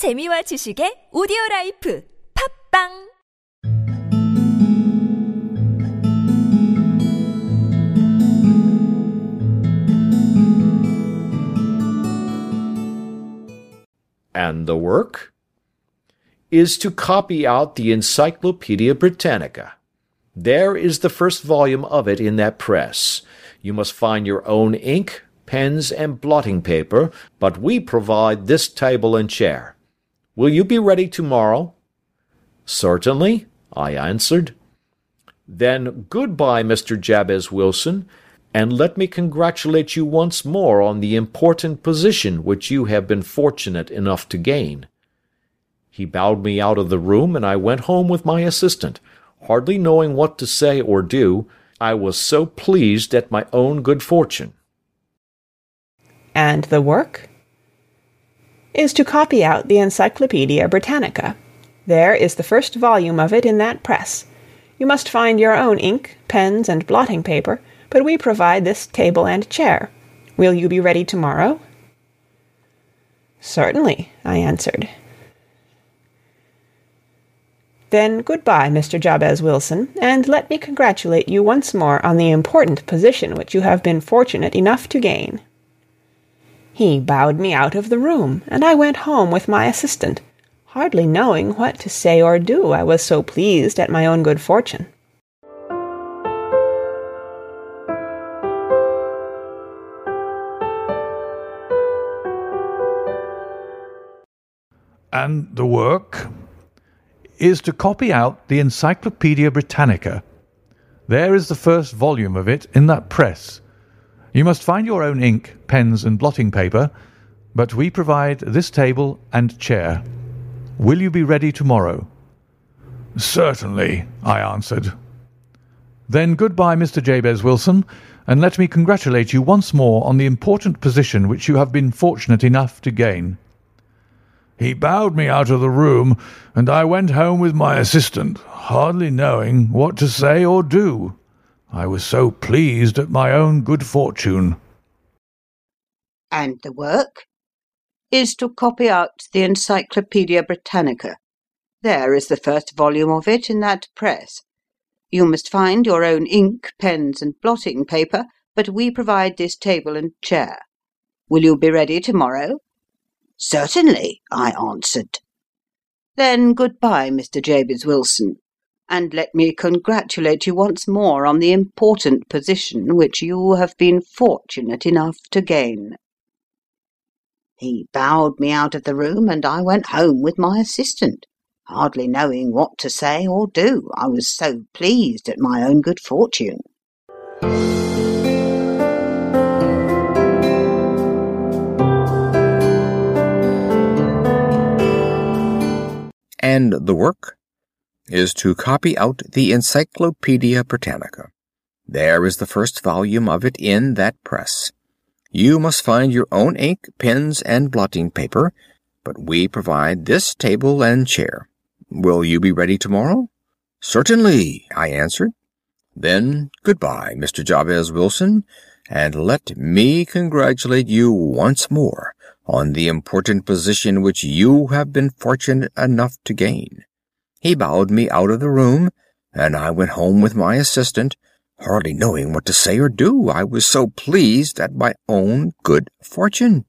재미와 지식의 오디오 라이프 팝빵 And the work is to copy out the Encyclopedia Britannica. There is the first volume of it in that press. You must find your own ink, pens, and blotting paper, but we provide this table and chair. Will you be ready tomorrow? Certainly, I answered. Then good-bye, Mr. Jabez Wilson, and let me congratulate you once more on the important position which you have been fortunate enough to gain. He bowed me out of the room, and I went home with my assistant, hardly knowing what to say or do, I was so pleased at my own good fortune. And the work? Is to copy out the Encyclopaedia Britannica. There is the first volume of it in that press. You must find your own ink, pens, and blotting paper, but we provide this table and chair. Will you be ready tomorrow? Certainly, I answered. Then good-bye, Mr. Jabez Wilson, and let me congratulate you once more on the important position which you have been fortunate enough to gain. He bowed me out of the room, and I went home with my assistant, hardly knowing what to say or do, I was so pleased at my own good fortune. And the work is to copy out the Encyclopaedia Britannica. There is the first volume of it in that press. You must find your own ink, pens, and blotting paper, but we provide this table and chair. Will you be ready tomorrow? Certainly, I answered. Then good-bye, Mr. Jabez Wilson, and let me congratulate you once more on the important position which you have been fortunate enough to gain. He bowed me out of the room, and I went home with my assistant, hardly knowing what to say or do. I was so pleased at my own good fortune. And the work? Is to copy out the Encyclopaedia Britannica. There is the first volume of it in that press. You must find your own ink, pens, and blotting paper, but we provide this table and chair. Will you be ready tomorrow? Certainly, I answered. Then good-bye, Mr. Jabez Wilson, and let me congratulate you once more on the important position which you have been fortunate enough to gain. He bowed me out of the room, and I went home with my assistant, hardly knowing what to say or do, I was so pleased at my own good fortune. and the work is to copy out the Encyclopaedia Britannica. There is the first volume of it in that press. You must find your own ink, pens, and blotting paper, but we provide this table and chair. Will you be ready tomorrow? Certainly, I answered. Then good-bye, Mr. Jabez Wilson, and let me congratulate you once more on the important position which you have been fortunate enough to gain. He bowed me out of the room, and I went home with my assistant, hardly knowing what to say or do, I was so pleased at my own good fortune.